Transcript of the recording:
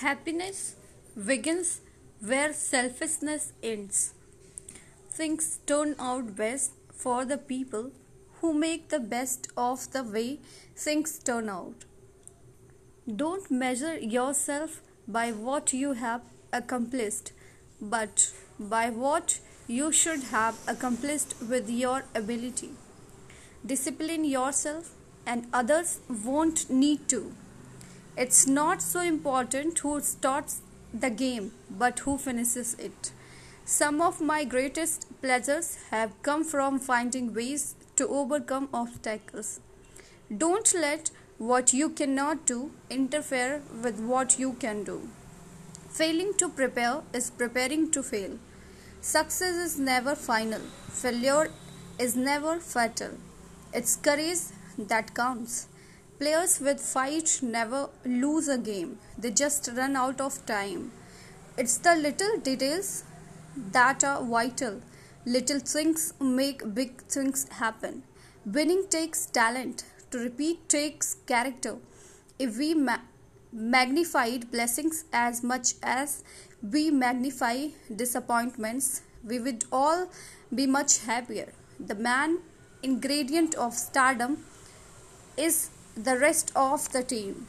Happiness begins where selfishness ends. Things turn out best for the people who make the best of the way things turn out. Don't measure yourself by what you have accomplished, but by what you should have accomplished with your ability. Discipline yourself, and others won't need to. It's not so important who starts the game, but who finishes it. Some of my greatest pleasures have come from finding ways to overcome obstacles. Don't let what you cannot do interfere with what you can do. Failing to prepare is preparing to fail. Success is never final, failure is never fatal. It's courage that counts. Players with fight never lose a game, they just run out of time. It's the little details that are vital. Little things make big things happen. Winning takes talent, to repeat takes character. If we ma- magnified blessings as much as we magnify disappointments, we would all be much happier. The man ingredient of stardom is the rest of the team.